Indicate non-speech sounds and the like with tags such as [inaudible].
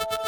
you [laughs]